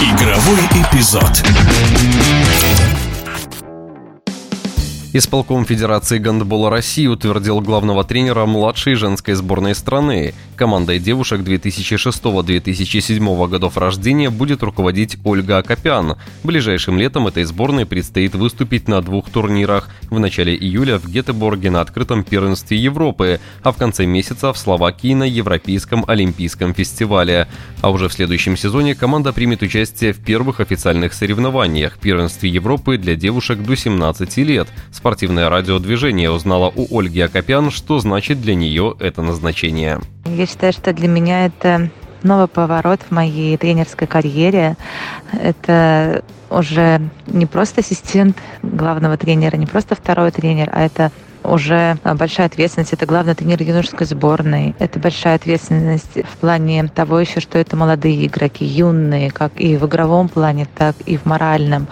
Игровой эпизод. Исполком Федерации гандбола России утвердил главного тренера младшей женской сборной страны. Командой девушек 2006-2007 годов рождения будет руководить Ольга Акопян. Ближайшим летом этой сборной предстоит выступить на двух турнирах. В начале июля в Гетеборге на открытом первенстве Европы, а в конце месяца в Словакии на Европейском олимпийском фестивале. А уже в следующем сезоне команда примет участие в первых официальных соревнованиях – первенстве Европы для девушек до 17 лет – Спортивное радиодвижение узнала у Ольги Акопян, что значит для нее это назначение. Я считаю, что для меня это новый поворот в моей тренерской карьере. Это уже не просто ассистент главного тренера, не просто второй тренер, а это уже а, большая ответственность. Это главный тренер юношеской сборной. Это большая ответственность в плане того еще, что это молодые игроки, юные, как и в игровом плане, так и в моральном.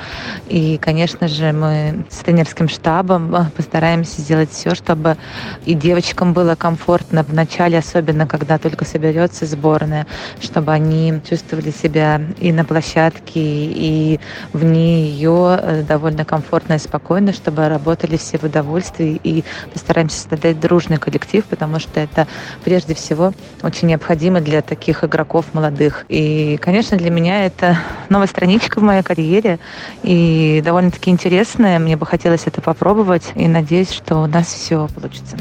И, конечно же, мы с тренерским штабом а, постараемся сделать все, чтобы и девочкам было комфортно в начале, особенно когда только соберется сборная, чтобы они чувствовали себя и на площадке, и вне ее э, довольно комфортно и спокойно, чтобы работали все в удовольствии и постараемся создать дружный коллектив, потому что это прежде всего очень необходимо для таких игроков молодых. И, конечно, для меня это новая страничка в моей карьере и довольно-таки интересная. Мне бы хотелось это попробовать и надеюсь, что у нас все получится.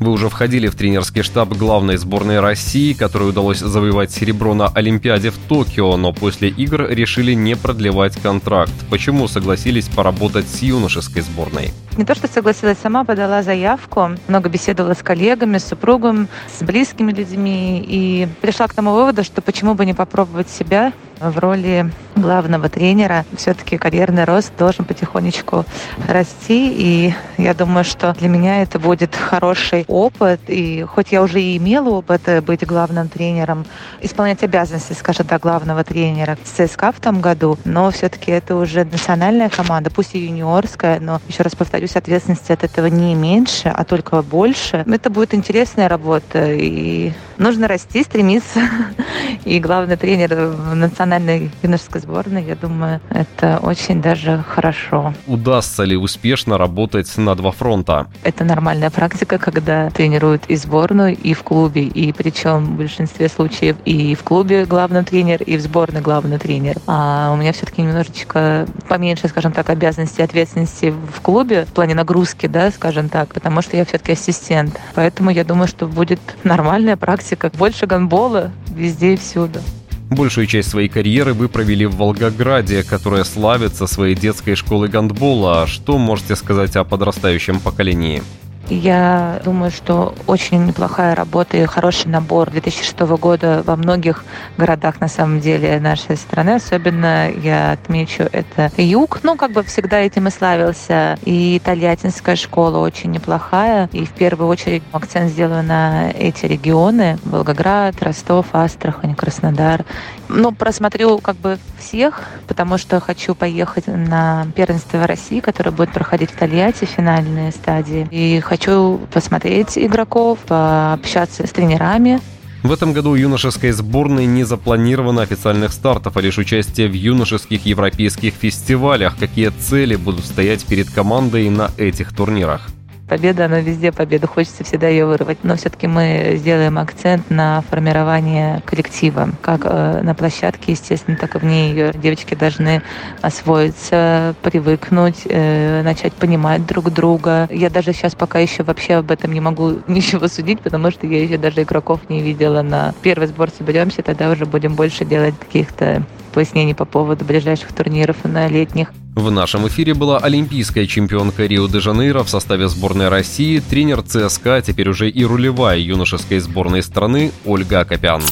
Вы уже входили в тренерский штаб главной сборной России, которой удалось завоевать серебро на Олимпиаде в Токио, но после игр решили не продлевать контракт. Почему согласились поработать с юношеской сборной? Не то, что согласилась сама, подала заявку, много беседовала с коллегами, с супругом, с близкими людьми и пришла к тому выводу, что почему бы не попробовать себя в роли главного тренера. Все-таки карьерный рост должен потихонечку расти, и я думаю, что для меня это будет хороший опыт. И хоть я уже и имела опыт быть главным тренером, исполнять обязанности, скажем так, главного тренера ЦСКА в том году, но все-таки это уже национальная команда, пусть и юниорская, но еще раз повторюсь, ответственности от этого не меньше, а только больше. Это будет интересная работа, и нужно расти, стремиться. И главный тренер в национальной юношеской сборной, я думаю, это очень даже хорошо. Удастся ли успешно работать на два фронта? Это нормальная практика, когда тренируют и сборную, и в клубе, и причем в большинстве случаев и в клубе главный тренер, и в сборной главный тренер. А у меня все-таки немножечко поменьше, скажем так, обязанностей и ответственности в клубе в плане нагрузки, да, скажем так, потому что я все-таки ассистент. Поэтому я думаю, что будет нормальная практика. Больше гандбола везде и всюду. Большую часть своей карьеры вы провели в Волгограде, которая славится своей детской школой гандбола. Что можете сказать о подрастающем поколении? Я думаю, что очень неплохая работа и хороший набор 2006 года во многих городах, на самом деле, нашей страны. Особенно я отмечу это юг. Ну, как бы всегда этим и славился. И Тольяттинская школа очень неплохая. И в первую очередь акцент сделаю на эти регионы. Волгоград, Ростов, Астрахань, Краснодар. Ну, просмотрю как бы всех, потому что хочу поехать на первенство России, которое будет проходить в Тольятти, финальные стадии. И хочу посмотреть игроков, пообщаться с тренерами. В этом году у юношеской сборной не запланировано официальных стартов, а лишь участие в юношеских европейских фестивалях. Какие цели будут стоять перед командой на этих турнирах? Победа, она везде победа, хочется всегда ее вырвать. Но все-таки мы сделаем акцент на формирование коллектива. Как э, на площадке, естественно, так и вне ее. Девочки должны освоиться, привыкнуть, э, начать понимать друг друга. Я даже сейчас пока еще вообще об этом не могу ничего судить, потому что я еще даже игроков не видела на первый сбор соберемся, тогда уже будем больше делать каких-то пояснений по поводу ближайших турниров на летних. В нашем эфире была олимпийская чемпионка Рио-де-Жанейро в составе сборной России, тренер ЦСКА, теперь уже и рулевая юношеской сборной страны Ольга Копян.